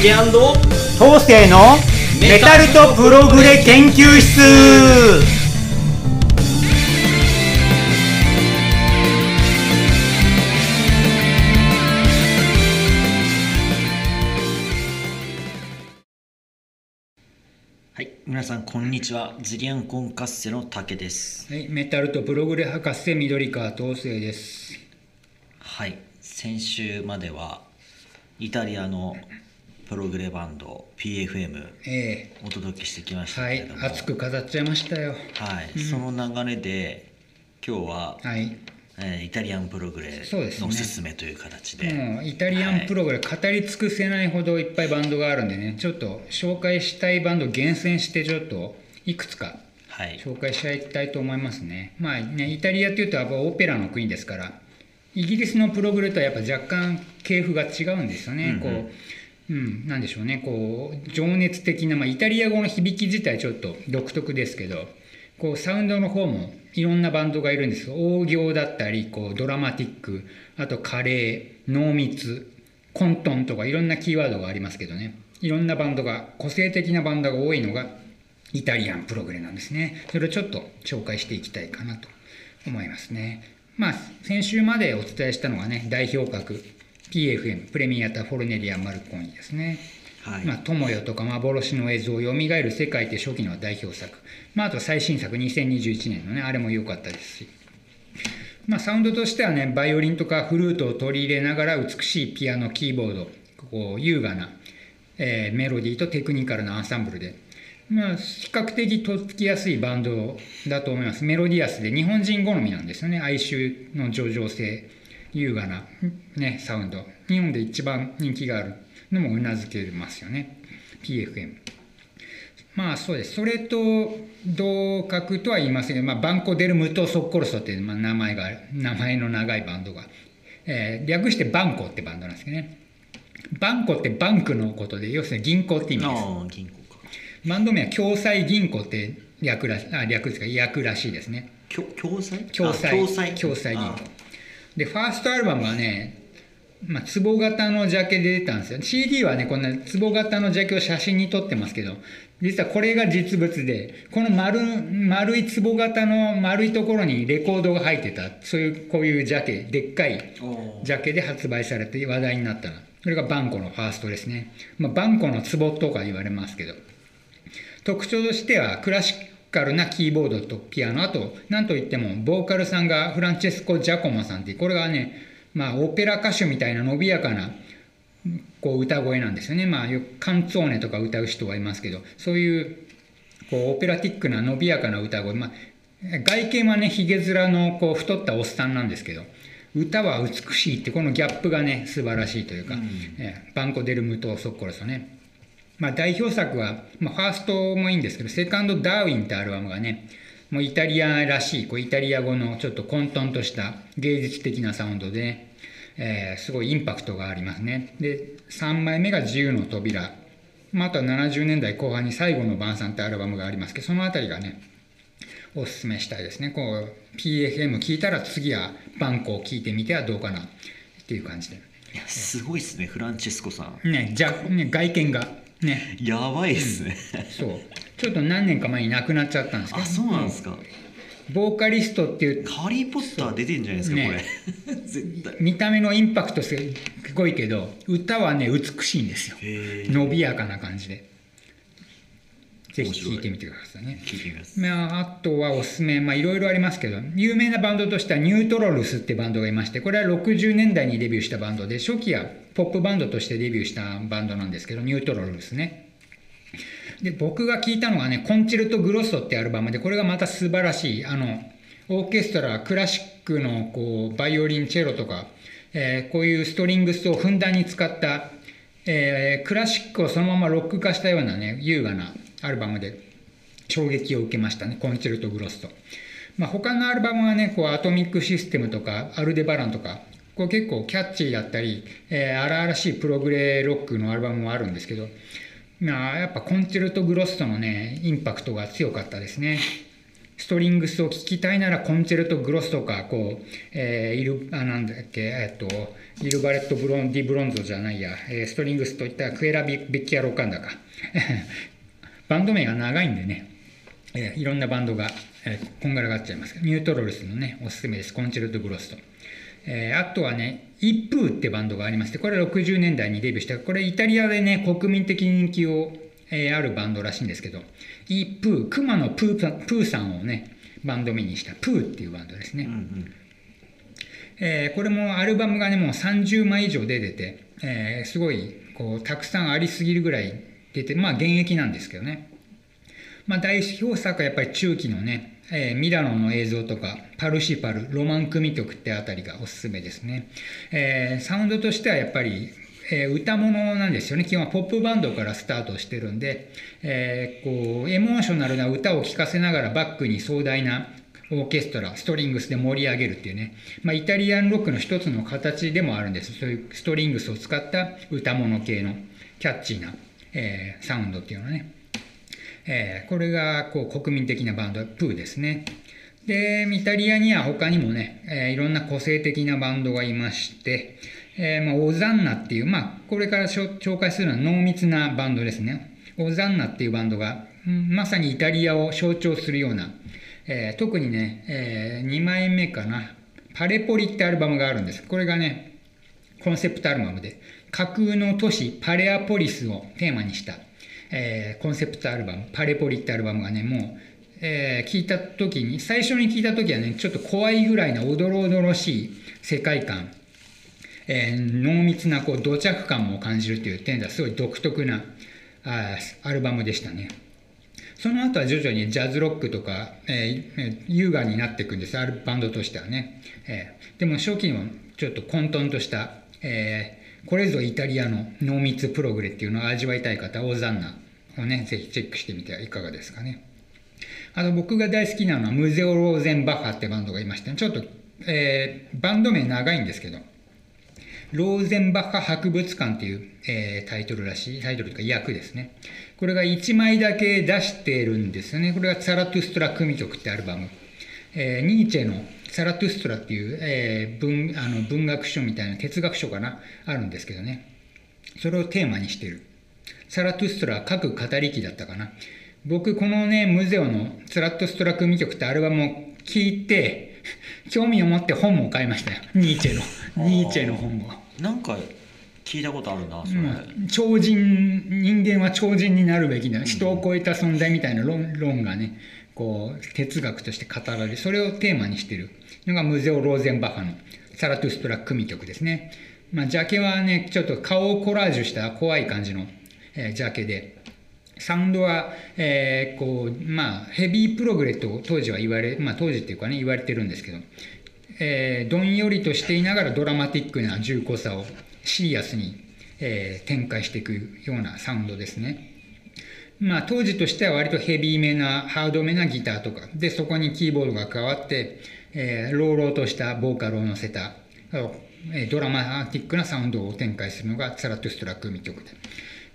竹東勢のメタルとプログレ研究室。はい皆さんこんにちは。ジリアンコンカッセの竹です。はい、メタルとプログレ博士緑川東生です。はい先週まではイタリアのプログレバンド PFM えお届けしてきましえはいたけれども、、熱く語っちゃいましたよ。はい。その流れで今日は、はい、えーイタリアンプログレのおすすめという形で、もうイタリアンプログレ語り尽くせないほどいっぱいバンドがあるんでね、ちょっと紹介したいバンド厳選してちょっといくつかはい。紹介したいと思いますね。まあね、イタリアっていうとやっぱオペラの国ですから、イギリスのプログレとはやっぱ若干系譜が違うんですよね。うんうん。こううん、なんでしょうね。こう情熱的な、まあ、イタリア語の響き自体ちょっと独特ですけどこうサウンドの方もいろんなバンドがいるんです。大行だったりこうドラマティックあとカレー濃密混沌とかいろんなキーワードがありますけどね。いろんなバンドが個性的なバンドが多いのがイタリアンプログレなんですね。それをちょっと紹介していきたいかなと思いますね。まあ先週までお伝えしたのがね代表格。PFM プレミアタ・フォルネリア・マルコーニですね。はい、まあ、友よとか幻の映像を蘇る世界って初期の代表作、まあ、あと最新作2021年のねあれも良かったですし、まあ、サウンドとしてはねバイオリンとかフルートを取り入れながら美しいピアノキーボードこう優雅な、えーメロディーとテクニカルなアンサンブルで、まあ、比較的とっつきやすいバンドだと思います。メロディアスで日本人好みなんですよね。哀愁の上々性優雅な、ね、サウンド。日本で一番人気があるのもうなずけますよね。PFM まあそうです。それと同格とは言いませんが、まあ、バンコ・デル・ムト・ソッコルソっていう、まあ、名前が名前の長いバンドが、えー略してバンコってバンドなんですけどね。バンコってバンクのことで要するに銀行って意味です。ああ銀行か。バンド名は共済銀行って略らあ略ですか？略らしいですね。共済？共済。銀行。あでファーストアルバムはねまあ、壺型のジャケで出たんですよ。CD はねこんな壺型のジャケを写真に撮ってますけど実はこれが実物でこの丸丸い壺型の丸いところにレコードが入ってた。そういうこういうジャケでっかいジャケで発売されて話題になったの。それがバンコのファーストですね、まあ、バンコの壺とか言われますけど。特徴としてはクラシカルなキーボードとピアノあと何といってもボーカルさんがフランチェスコ・ジャコモさんっていうこれがねまあオペラ歌手みたいな伸びやかなこう歌声なんですよね。まあよくカンツォーネとか歌う人はいますけどそういうこうオペラティックな伸びやかな歌声まあ外見はねひげ面のこう太ったおっさんなんですけど歌は美しいってこのギャップがね素晴らしいというか、えーバンコ・デルムト・ソッコロソねまあ、代表作は、まあ、ファーストもいいんですけど、セカンド・ダーウィンってアルバムがね、もうイタリアらしい、こうイタリア語のちょっと混沌とした芸術的なサウンドでね、えーすごいインパクトがありますね。で、3枚目が自由の扉。まあ、あとは70年代後半に最後の晩餐ってアルバムがありますけど、そのあたりがね、おすすめしたいですね。こう、PFM 聞いたら次はバンコを聞いてみてはどうかなっていう感じで。いやすごいですねフランチェスコさんね、じゃね外見がね、やばいですね、そう。ちょっと何年か前に亡くなっちゃったんですけど。あそうなんですか。ボーカリストっていう。ハリー・ポッター出てんじゃないですか、ね。これ。絶対。見た目のインパクトすごいけど歌はね美しいんですよ。伸びやかな感じで。ぜひ聴い。てみてくださいね。聞いてみます。まあ、あとはおすすめ、まあ、いろいろありますけど有名なバンドとしてはニュートロルスってバンドがいましてこれは60年代にデビューしたバンドで初期はポップバンドとしてデビューしたバンドなんですけどニュートロルスねで僕が聞いたのはね「コンチェルト・グロッソ」ってアルバムでこれがまた素晴らしいあのオーケストラクラシックのこうバイオリンチェロとか、えーこういうストリングスをふんだんに使った、えークラシックをそのままロック化したようなね優雅なアルバムで衝撃を受けましたねコンチェルト・グロスと。まあ、他のアルバムはねこうアトミック・システムとかアルデバランとかこう結構キャッチーだったり、えー荒々しいプログレーロックのアルバムもあるんですけど、まあ、やっぱコンチェルト・グロストのねインパクトが強かったですね。ストリングスを聴きたいならコンチェルト・グロスとかこう、えー、イルあなんだっけえっとイルバレット・ブロンディ・ブロンゾじゃないや、えー、ストリングスといったらクエラ・ベッキア・ロカンダか バンド名が長いんでね、えー、いろんなバンドが、えー、こんがらがっちゃいますニュートロルスのねおすすめですコンチェルト・グロスと。えー、あとはね、イップーってバンドがありまして、これは60年代にデビューした、これイタリアでね、国民的人気を、えー、あるバンドらしいんですけど、イップー、熊のプープーさんをね、バンド名にしたプーっていうバンドですね。うんうんえー、これもアルバムがね、もう30枚以上出てて、えー、すごいこうたくさんありすぎるぐらい出て、まあ現役なんですけどね。まあ代表作はやっぱり中期のね、えー、ミラノの映像とか、パルシパル、ロマン組曲ってあたりがおすすめですね。えー、サウンドとしてはやっぱり、えー、歌物なんですよね。基本はポップバンドからスタートしてるんで、え、こう、エモーショナルな歌を聴かせながらバックに壮大なオーケストラ、ストリングスで盛り上げるっていうね、まあ、イタリアンロックの一つの形でもあるんです。そういうストリングスを使った歌物系のキャッチーな、え、サウンドっていうのはね。えー、これがこう国民的なバンド、プーですね。で、イタリアには他にもね、えー、いろんな個性的なバンドがいまして、えー、まあ、オザンナっていう、まあ、これから紹介するのは濃密なバンドですね。オザンナっていうバンドが、まさにイタリアを象徴するような、えー、特にね、え、2枚目かな、パレポリってアルバムがあるんです。これがね、コンセプトアルバムで、架空の都市パレアポリスをテーマにしたえー、コンセプトアルバム、パレポリってアルバムがね、もう、えー、聞いた時に、最初に聞いた時はね、ちょっと怖いぐらいのおどろおどろしい世界観、えー、濃密なこう土着感も感じるという点ではすごい独特なあアルバムでしたね。その後は徐々にジャズロックとか、えー、優雅になっていくんです、あるバンドとしてはね。えー、でも初期のちょっと混沌とした、えこれぞイタリアの濃密プログレっていうのを味わいたい方はオザンナをね、ぜひチェックしてみてはいかがですかね。あと僕が大好きなのはムゼオ・ローゼンバッハってバンドがいまして、ちょっと、えー、バンド名長いんですけど、ローゼンバッハ博物館っていう、えー、タイトルらしい、タイトルというか訳ですね。これが1枚だけ出してるんですよね。これがツァラトゥストラ組曲ってアルバム。えー、ニーチェのサラトゥストラっていう、えー、文あの文学書みたいな哲学書かなあるんですけどね。それをテーマにしてる。サラトゥストラは各語り機だったかな。僕このねムゼオのサラトゥストラ組曲ってアルバムを聴いて興味を持って本も買いましたよ。ニーチェの。ニーチェの本をなんか聞いたことあるなそれ、うん、超人人間は超人になるべきだ。人を超えた存在みたいな論論がねこう哲学として語られそれをテーマにしているのがムゼオ・ローゼンバッハのサラトゥストラ組曲ですね。まあ、ジャケはね、ちょっと顔をコラージュした怖い感じの、えー、ジャケで、サウンドは、えー、こう、まあ、ヘビープログレと当時は言われ、まあ、当時っていうかね、言われてるんですけど、えー、どんよりとしていながらドラマティックな重厚さをシリアスに、えー、展開していくようなサウンドですね。まあ、当時としては割とヘビーめな、ハードめなギターとか、で、そこにキーボードが加わって、えー、朗々としたボーカルを乗せた、ドラマティックなサウンドを展開するのがサラトゥストラック組曲で。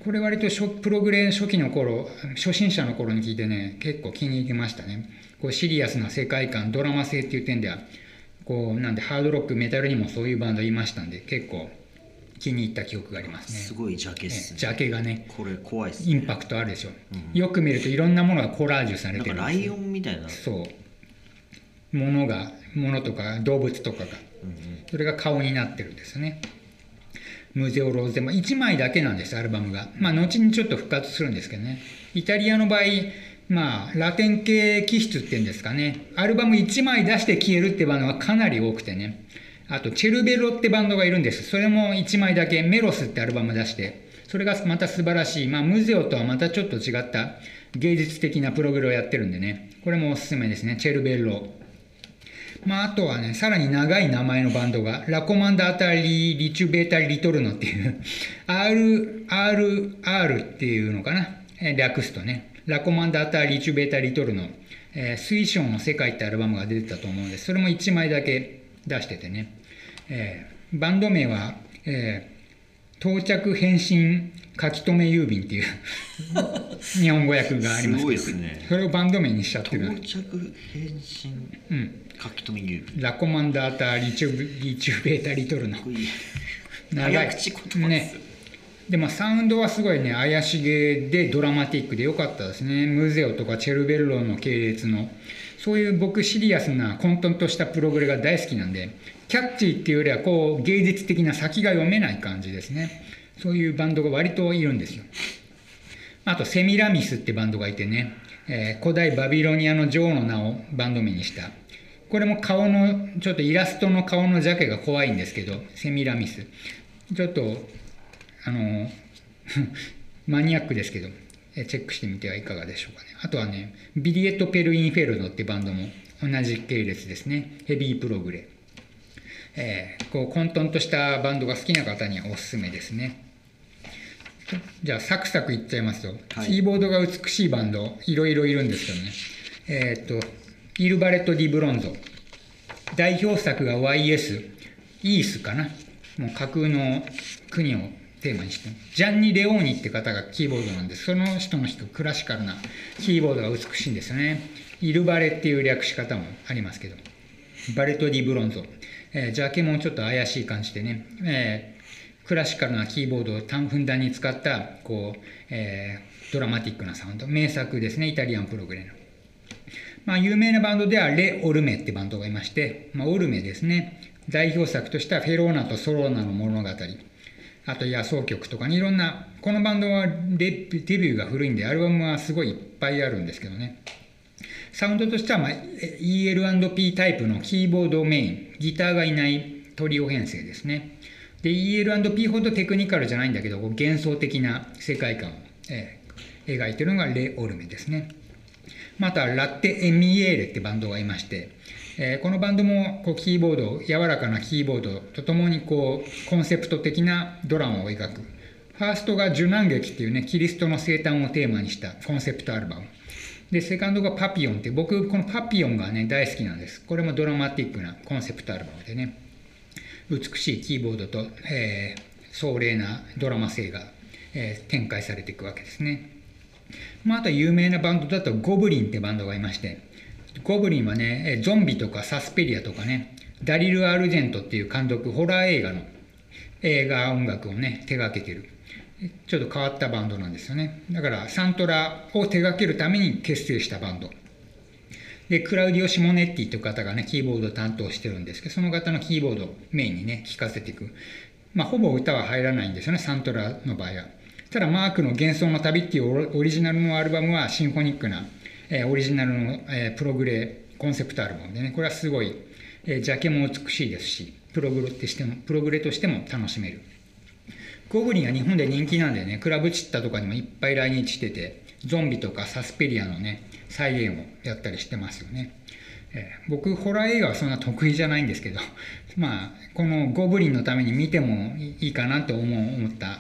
これ割とプログレー初期の頃、初心者の頃に聞いてね、結構気に入りましたね。こうシリアスな世界観、ドラマ性っていう点では、こう、なんでハードロック、メタルにもそういうバンドいましたんで、結構気に入った記憶がありますね。すごいジャケっすね。ジャケがね。これ怖いっすね。インパクトあるでしょ。うん、よく見るといろんなものがコラージュされてるライオンみたいな。そう。ものが、ものとか動物とかが、それが顔になってるんですね。ムゼオローゼ、まあ、1枚だけなんです、アルバムが。まあ、後にちょっと復活するんですけどね。イタリアの場合、まあ、ラテン系気質っていうんですかね。アルバム1枚出して消えるってバンドがかなり多くてね。あと、チェルベロってバンドがいるんです。それも1枚だけ、メロスってアルバム出して、それがまた素晴らしい、まあ、ムゼオとはまたちょっと違った。芸術的なプログラムをやってるんでね、これもおすすめですね、チェルベロ。まあ、あとはね、さらに長い名前のバンドが、ラコマンダータリー・リチュベータ・リトルノっていう RRR っていうのかな、略すとね、ラコマンダータリチュベータ・リトルノ、えー、水晶の世界ってアルバムが出てたと思うんです。それも1枚だけ。出しててね、えー、バンド名は、えー、到着変身書き留め郵便っていう 日本語訳がありますすごいけどですね。それをバンド名にしちゃってる。到着返信うん。書き留め郵便。ラコマンダータリチュブリチュベータリトルの。長い。早口言葉です、ね。でもサウンドはすごいね怪しげでドラマティックで良かったですね。ムゼオとかチェルベッロの系列のそういう僕シリアスな混沌としたプログレが大好きなんでキャッチーっていうよりはこう芸術的な先が読めない感じですね。そういうバンドが割といるんですよ。あとセミラミスってバンドがいてね、えー古代バビロニアの女王の名をバンド名にした。これも顔のちょっとイラストの顔のジャケが怖いんですけどセミラミス。ちょっとあの マニアックですけど。チェックしてみてはいかがでしょうかね。あとはねビリエット・ペルインフェルドってバンドも同じ系列ですね。ヘビープログレ。えーこう混沌としたバンドが好きな方にはおすすめですね。じゃあサクサクいっちゃいますと、はい。キーボードが美しいバンドいろいろいるんですけどね。えーっとイルバレット・ディ・ブロンゾ。代表作が YS イースかな。もう架空の国をテーマにしてジャンニ・レオーニって方がキーボードなんです。その人の弾くクラシカルなキーボードが美しいんですよね。イルバレっていう略し方もありますけど。バレット・ディ・ブロンゾ、えージャケもちょっと怪しい感じでね、えークラシカルなキーボードをふんだんに使ったこう、えードラマティックなサウンド。名作ですね。イタリアンプログレの。まあ、有名なバンドではレ・オルメってバンドがいまして、まあ、オルメですね。代表作としてはフェローナとソローナの物語。あと野草曲とかにいろんなこのバンドはデビューが古いんでアルバムはすごいいっぱいあるんですけどね。サウンドとしては、まあ、EL&P タイプのキーボードメインギターがいないトリオ編成ですね。で EL&P ほどテクニカルじゃないんだけど幻想的な世界観を、えー描いてるのがレ・オルメですね。またラッテ・エミエーレってバンドがいまして、えーこのバンドもこうキーボード柔らかなキーボードとともにこうコンセプト的なドラマを描く。ファーストが受難劇っていうねキリストの生誕をテーマにしたコンセプトアルバム。でセカンドがパピオンって僕このパピオンがね大好きなんです。これもドラマティックなコンセプトアルバムでね。美しいキーボードと、えー壮麗なドラマ性が、えー展開されていくわけですね。まあ、あと有名なバンドだとゴブリンってバンドがいましてゴブリンはねゾンビとかサスペリアとかねダリル・アルジェントっていう監督ホラー映画の映画音楽をね手掛けてる。ちょっと変わったバンドなんですよね。だからサントラを手掛けるために結成したバンド。でクラウディオ・シモネッティという方がねキーボードを担当してるんですけどその方のキーボードをメインにね聴かせていく。まあほぼ歌は入らないんですよねサントラの場合は。ただマークの幻想の旅っていうオリジナルのアルバムはシンフォニックな、えーオリジナルの、えープログレコンセプトアルバムでね。これはすごい、えージャケも美しいですしプログレとしてもプログレとしても楽しめる。ゴブリンは日本で人気なんでね。クラブチッタとかにもいっぱい来日しててゾンビとかサスペリアのね再現をやったりしてますよね、えー僕ホラー映画はそんな得意じゃないんですけど まあこのゴブリンのために見てもいいかなと思う思った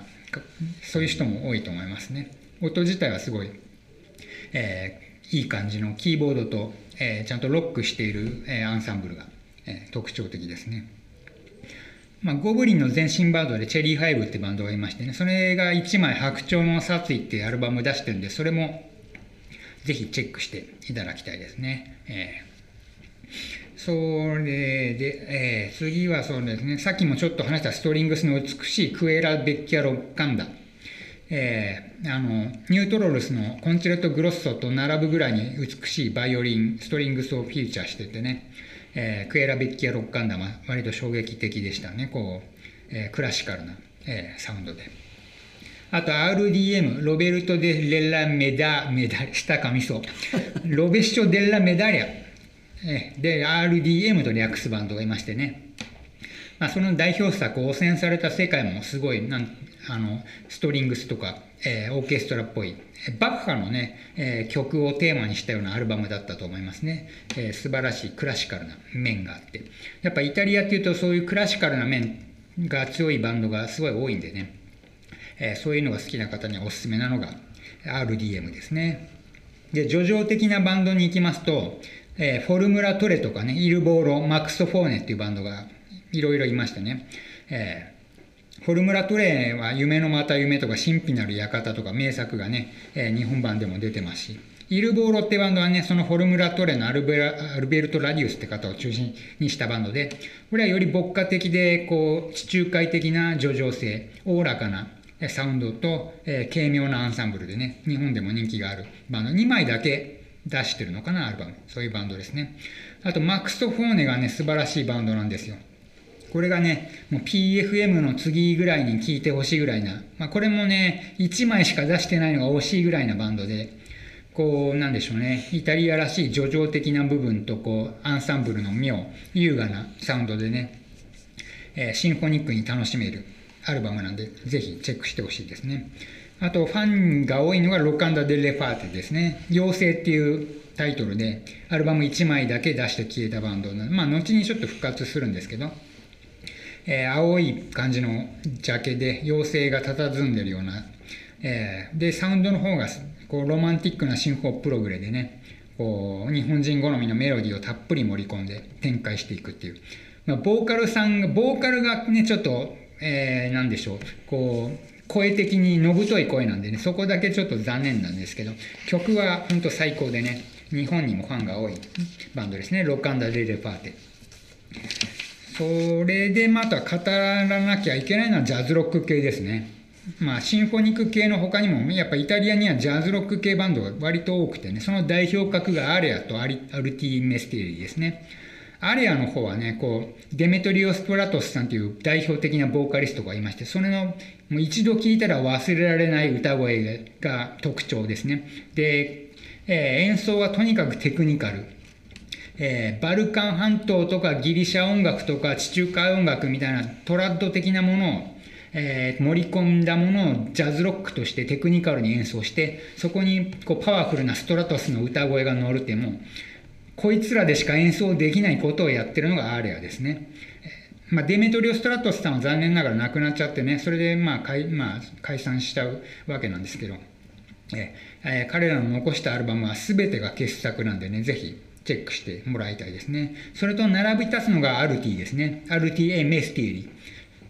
そういう人も多いと思いますね。音自体はすごい、えいい感じのキーボードと、えーちゃんとロックしている、えーアンサンブルが、えー特徴的ですね。まあ、ゴブリンの前身バンドでチェリーファイブってバンドがいましてねそれが1枚白鳥の殺意ってアルバム出してるんでそれもぜひチェックしていただきたいですね、えー。それで、えー次はそうですね。さっきもちょっと話したストリングスの美しいクエラ・ベッキャ・ロッカンダ。えーあのニュートロルスのコンチェルト・グロッソと並ぶぐらいに美しいバイオリンストリングスをフィーチャーしててね、えークエラ・ベッキア・ロッカンダは割と衝撃的でしたね。こう、えークラシカルな、えーサウンドで。あと RDM ロベルト・デ・レラ・メダメダ下噛みそう。ロベッショ・デラ・メダリア、えーで RDM と略すバンドがいましてね。まあ、その代表作汚染された世界もすごいなんあのストリングスとか、えーオーケストラっぽいバッハのね、えー曲をテーマにしたようなアルバムだったと思いますね、えー素晴らしいクラシカルな面があって。やっぱイタリアっていうとそういうクラシカルな面が強いバンドがすごい多いんでね、えーそういうのが好きな方にはおすすめなのが RDM ですね。で叙情的なバンドに行きますと、えーフォルムラ・トレとかねイルボーロマクソフォーネっていうバンドがいろいろいましてね、えーフォルムラトレーンは夢のまた夢とか神秘なる館とか名作がね、えー日本版でも出てますし、イルボーロってバンドはね、そのフォルムラトレのアルベラアルベルト・ラディウスって方を中心にしたバンドで、これはより牧歌的で、こう、地中海的な叙情性、おおらかなサウンドと、えー軽妙なアンサンブルでね、日本でも人気があるバンド、2枚だけ出してるのかな、アルバム。そういうバンドですね。あと、マックスト・フォーネがね、素晴らしいバンドなんですよ。これがね、もう PFM の次ぐらいに聴いてほしいぐらいな、まあ、これもね、1枚しか出してないのが惜しいぐらいなバンドで、こう、なんでしょうね、イタリアらしい叙情的な部分と、こう、アンサンブルの妙、優雅なサウンドでね、えーシンフォニックに楽しめるアルバムなんで、ぜひチェックしてほしいですね。あと、ファンが多いのがロカンダ・デ・レファーテですね。妖精っていうタイトルで、アルバム1枚だけ出して消えたバンドなまあ、後にちょっと復活するんですけど、えー青い感じのジャケで妖精が佇んでるような、えーでサウンドの方がこうロマンティックなシンフォープログレでねこう日本人好みのメロディーをたっぷり盛り込んで展開していくっていう、まあ、ボーカルさんがボーカルがねちょっと、えー、なんでしょうこう声的にのぶとい声なんでねそこだけちょっと残念なんですけど曲は本当最高でね日本にもファンが多いバンドですねロックアンダーレレパーテそれでまた語らなきゃいけないのはジャズロック系ですね。まあ、シンフォニック系の他にも、やっぱイタリアにはジャズロック系バンドが割と多くてね、その代表格がアレアとアルティ・メステリーですね。アレアの方はね、こう、デメトリオス・プラトスさんという代表的なボーカリストがいまして、それの、もう一度聴いたら忘れられない歌声が特徴ですね。で、えー演奏はとにかくテクニカル。えーバルカン半島とかギリシャ音楽とか地中海音楽みたいなトラッド的なものを、えー盛り込んだものをジャズロックとしてテクニカルに演奏してそこにこうパワフルなストラトスの歌声が乗るってもうこいつらでしか演奏できないことをやってるのがアーレアですね。まあ、デメトリオ・ストラトスさんは残念ながら亡くなっちゃってねそれでまあ解,、まあ、解散しちゃうわけなんですけど、えー彼らの残したアルバムは全てが傑作なんでねぜひチェックしてもらいたいですね。それと並び立つのがアルティですね。アルティ・エ・メスティーリ。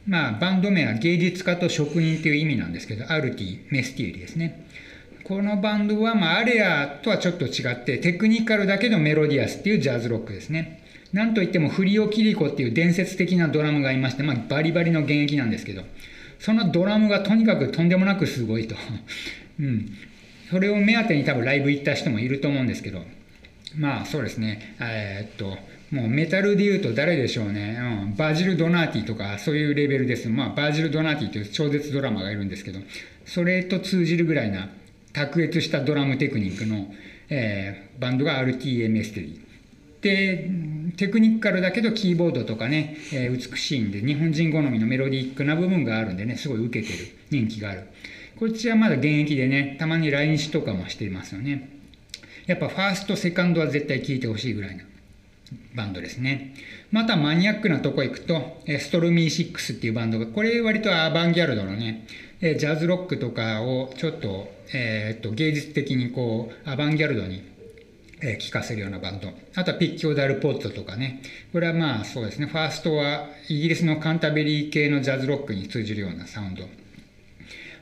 まあバンド名は芸術家と職人という意味なんですけどアルティ・メスティーリですね。このバンドは、まあ、アレアとはちょっと違ってテクニカルだけどメロディアスっていうジャズロックですね。なんといってもフリオ・キリコっていう伝説的なドラムがいまして、まあ、バリバリの現役なんですけどそのドラムがとにかくとんでもなくすごいと、うん、それを目当てに多分ライブ行った人もいると思うんですけどまあそうですね。えーっともうメタルで言うと誰でしょうね、うん、バジル・ドナーティとかそういうレベルです。まあバジル・ドナーティという超絶ドラマがいるんですけどそれと通じるぐらいな卓越したドラムテクニックの、えーバンドが RTA メステリー。でテクニカルだけどキーボードとかね、えー美しいんで日本人好みのメロディックな部分があるんでねすごい受けてる人気がある。こっちはまだ現役でねたまに来日とかもしていますよね。やっぱファーストセカンドは絶対聴いてほしいぐらいなバンドですねまたマニアックなとこ行くとストルミーシックスっていうバンドがこれ割とアバンギャルドのねジャズロックとかをちょっと,、えーっと芸術的にこうアバンギャルドにえー聴かせるようなバンド。あとはピッキョダルポットとかね。これはまあそうですね。ファーストはイギリスのカンタベリー系のジャズロックに通じるようなサウンド。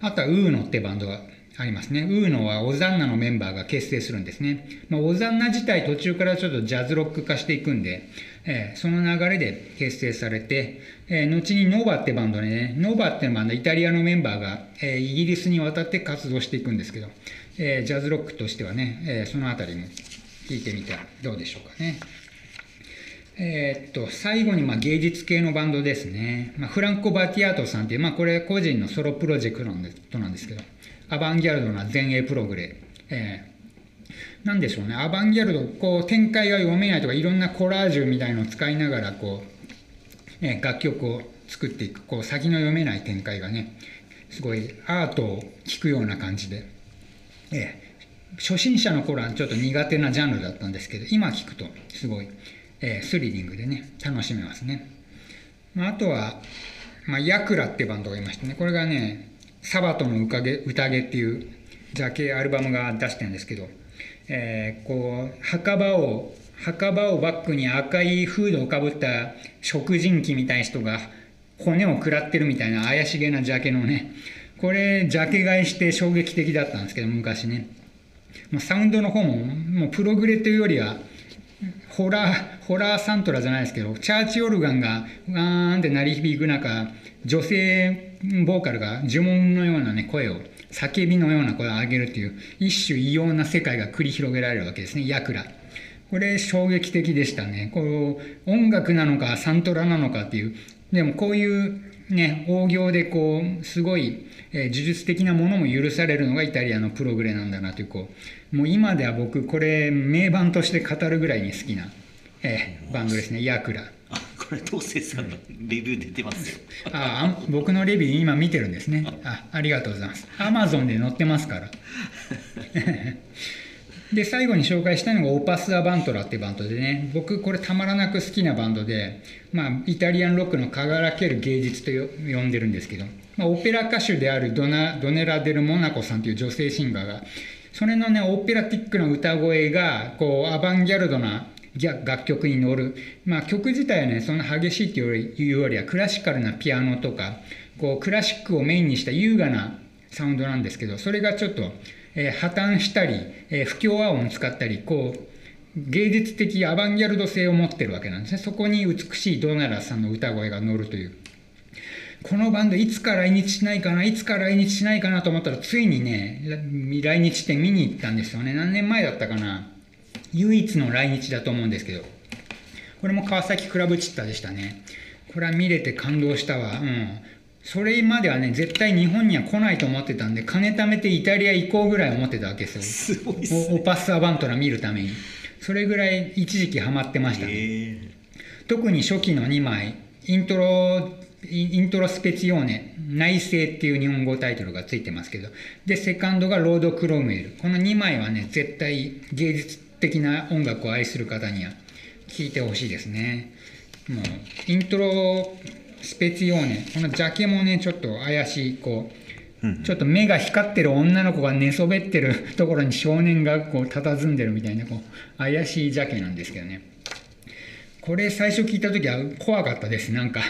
あとはウーノってバンドがありますね。ウーノはオザンナのメンバーが結成するんですね。まあ、オザンナ自体途中からちょっとジャズロック化していくんで、えーその流れで結成されて、えー後にノバってバンドでね、ノバってバンド、イタリアのメンバーが、えーイギリスに渡って活動していくんですけど、えージャズロックとしてはね、えそのあたりも聞いてみたらどうでしょうかね。えーっと最後にま芸術系のバンドですね、まあ、フランコ・バティアートさんっていう、まあ、これ個人のソロプロジェクトなんですけどアバンギャルドな前衛プログレ、えーなんでしょうね。アバンギャルドこう展開が読めないとかいろんなコラージュみたいのを使いながらこう、え楽曲を作っていくこう先の読めない展開がねすごいアートを聴くような感じで、えー初心者の頃はちょっと苦手なジャンルだったんですけど今聞くとすごい、えースリリングでね楽しめますね、まあ、あとは、まあ、ヤクラってバンドがいましてねこれがねサバトの宴宴っていうジャケアルバムが出してるんですけど、えーこう墓場を墓場をバックに赤いフードをかぶった食人鬼みたいな人が骨を食らってるみたいな怪しげなジャケのねこれジャケ買いして衝撃的だったんですけど昔ね、まあ、サウンドの方ももうプログレというよりはホラーホラーサントラじゃないですけどチャーチオルガンがわーんって鳴り響く中女性ボーカルが呪文のような、ね、声を叫びのような声を上げるっていう一種異様な世界が繰り広げられるわけですねヤクラこれ衝撃的でしたね。こう音楽なのかサントラなのかっていうでもこういうね大行でこうすごい、えー、呪術的なものも許されるのがイタリアのプログレなんだなというこうもう今では僕これ名盤として語るぐらいに好きな、えー、バンドですね。ヤクラ。あこれ東勢さんのレビュー出てますよ。ああ僕のレビュー今見てるんですね。あありがとうございます。アマゾンで載ってますから。で最後に紹介したいのがオパス・ア・バントラっていうバンドでね。僕これたまらなく好きなバンドで、まあ、イタリアンロックの輝ける芸術と呼んでるんですけど、まあ、オペラ歌手であるドナドネラ・デル・モナコさんという女性シンガーがそれのねオペラティックな歌声がこうアバンギャルドな楽曲に乗る、まあ、曲自体はねそんな激しいっていうよりはクラシカルなピアノとかこうクラシックをメインにした優雅なサウンドなんですけどそれがちょっとえー、破綻したり、えー、不協和音を使ったりこう芸術的アバンギャルド性を持ってるわけなんですね。そこに美しいドナラさんの歌声が乗るという。このバンドいつか来日しないかないつか来日しないかなと思ったらついにね来日して見に行ったんですよね。何年前だったかな。唯一の来日だと思うんですけど。これも川崎クラブチッタでしたね。これは見れて感動したわ。うん。それまではね絶対日本には来ないと思ってたんで金貯めてイタリア行こうぐらい思ってたわけですよ。すごいっす、ね、オパス・アバントラ見るために。それぐらい一時期ハマってましたね。特に初期の2枚イントロイントロスペツィオーネ。内政っていう日本語タイトルがついてますけど。でセカンドがロード・クロムエル。この2枚はね絶対芸術的な音楽を愛する方には聴いてほしいですね。もうイントロスペツィオーネ。このジャケもねちょっと怪しいこうちょっと目が光ってる女の子が寝そべってるところに少年がこう佇んでるみたいなこう怪しいジャケなんですけどね。これ最初聞いた時は怖かったです。なんか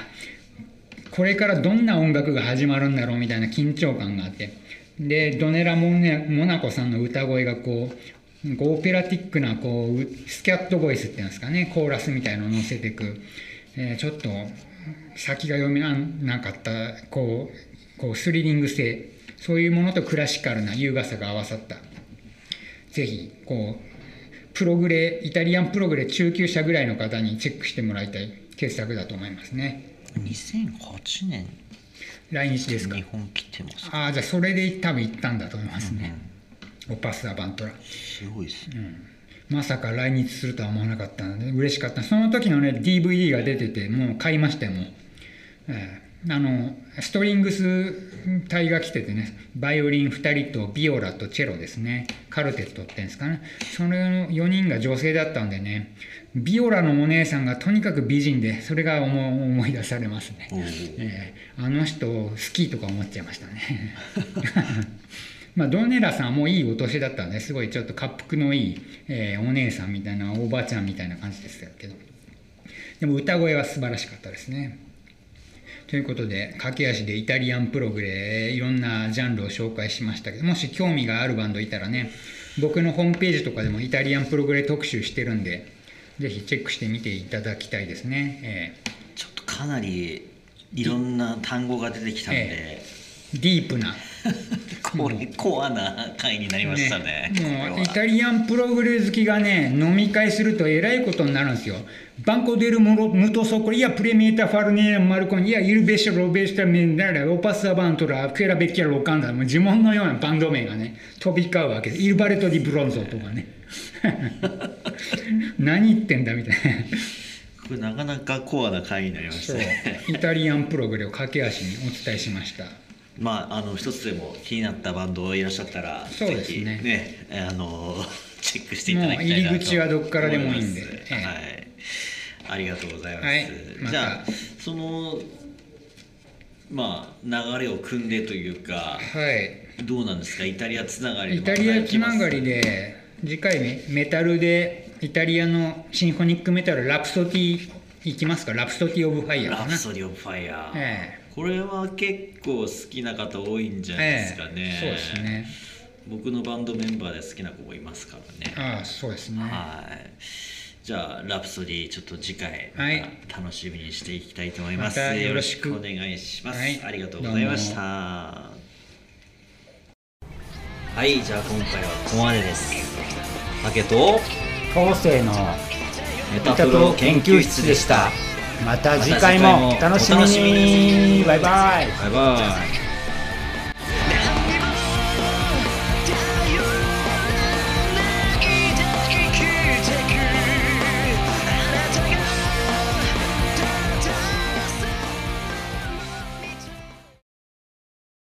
これからどんな音楽が始まるんだろうみたいな緊張感があって。でドネラモ,、ね、モナコさんの歌声がこうオペラティックなこうスキャットボイスっていうんですかねコーラスみたいのを乗せていく、えー、ちょっと先が読めなかったこうこうスリリング性そういうものとクラシカルな優雅さが合わさった。ぜひこうプログレイタリアンプログレ中級者ぐらいの方にチェックしてもらいたい傑作だと思いますね。2008年来日ですか？日本来てます。ああじゃあそれで多分行ったんだと思いますね、うん。うん、オパス・アバントラ。すごいですね、うん。まさか来日するとは思わなかったので嬉しかった。その時のね DVD が出ててもう買いましたよもう、えー、あのストリングス隊が来ててねバイオリン2人とビオラとチェロですね。カルテットってんですかね。その4人が女性だったんでねビオラのお姉さんがとにかく美人でそれが思い出されますね、えー、あの人好きとか思っちゃいましたね。まあ、ドネラさんはもういいお年だったんですごいちょっと滑腹のいい、えー、お姉さんみたいなおばあちゃんみたいな感じですけど。でも歌声は素晴らしかったですねということで駆け足でイタリアンプログレいろんなジャンルを紹介しましたけどもし興味があるバンドいたらね僕のホームページとかでもイタリアンプログレ特集してるんでぜひチェックしてみていただきたいですね、えー、ちょっとかなりいろんな単語が出てきたんで、えー、ディープな これコアな回になりましたねねもうイタリアンプログレ好きがね飲み会するとえらいことになるんですよ。バンコデルムトソコリやプレミエタファルネマルコンいやイルベショロベスタメンダラオパスアバントラクエラベッキャロカンダもう呪文のようなバンド名がね飛び交うわけですイルバレト・ディ・ブロンゾとかね。何言ってんだみたいな。これなかなかコアな回になりましたね。イタリアンプログレを駆け足にお伝えしましたまあ、あの一つでも気になったバンドいらっしゃったらそうですね。ねあの チェックしていただきたいなと入り口はどこからでもいいんで、はい。ありがとうございます、はい。じゃあそのまあ流れを組んでというかはい。どうなんですか？イタリアつながりイタリアつながりで次回メメタルでイタリアのシンフォニックメタルラプソディいきますか？ラプソディ・オブ・ファイヤーラかな？プソディ・オブ・ファイヤー、え。これは結構好きな方多いんじゃないですかね、ええ。そうですね。僕のバンドメンバーで好きな子もいますからね。ああそうですね。はい。じゃあラプソディちょっと次回楽しみにしていきたいと思います、またよろしく。よろしくお願いします、はい。ありがとうございました。はいじゃあ今回はここまでです。竹と後世のメメタプロ研究室でした。また次回もお楽しみに。バイバイ。バイバイ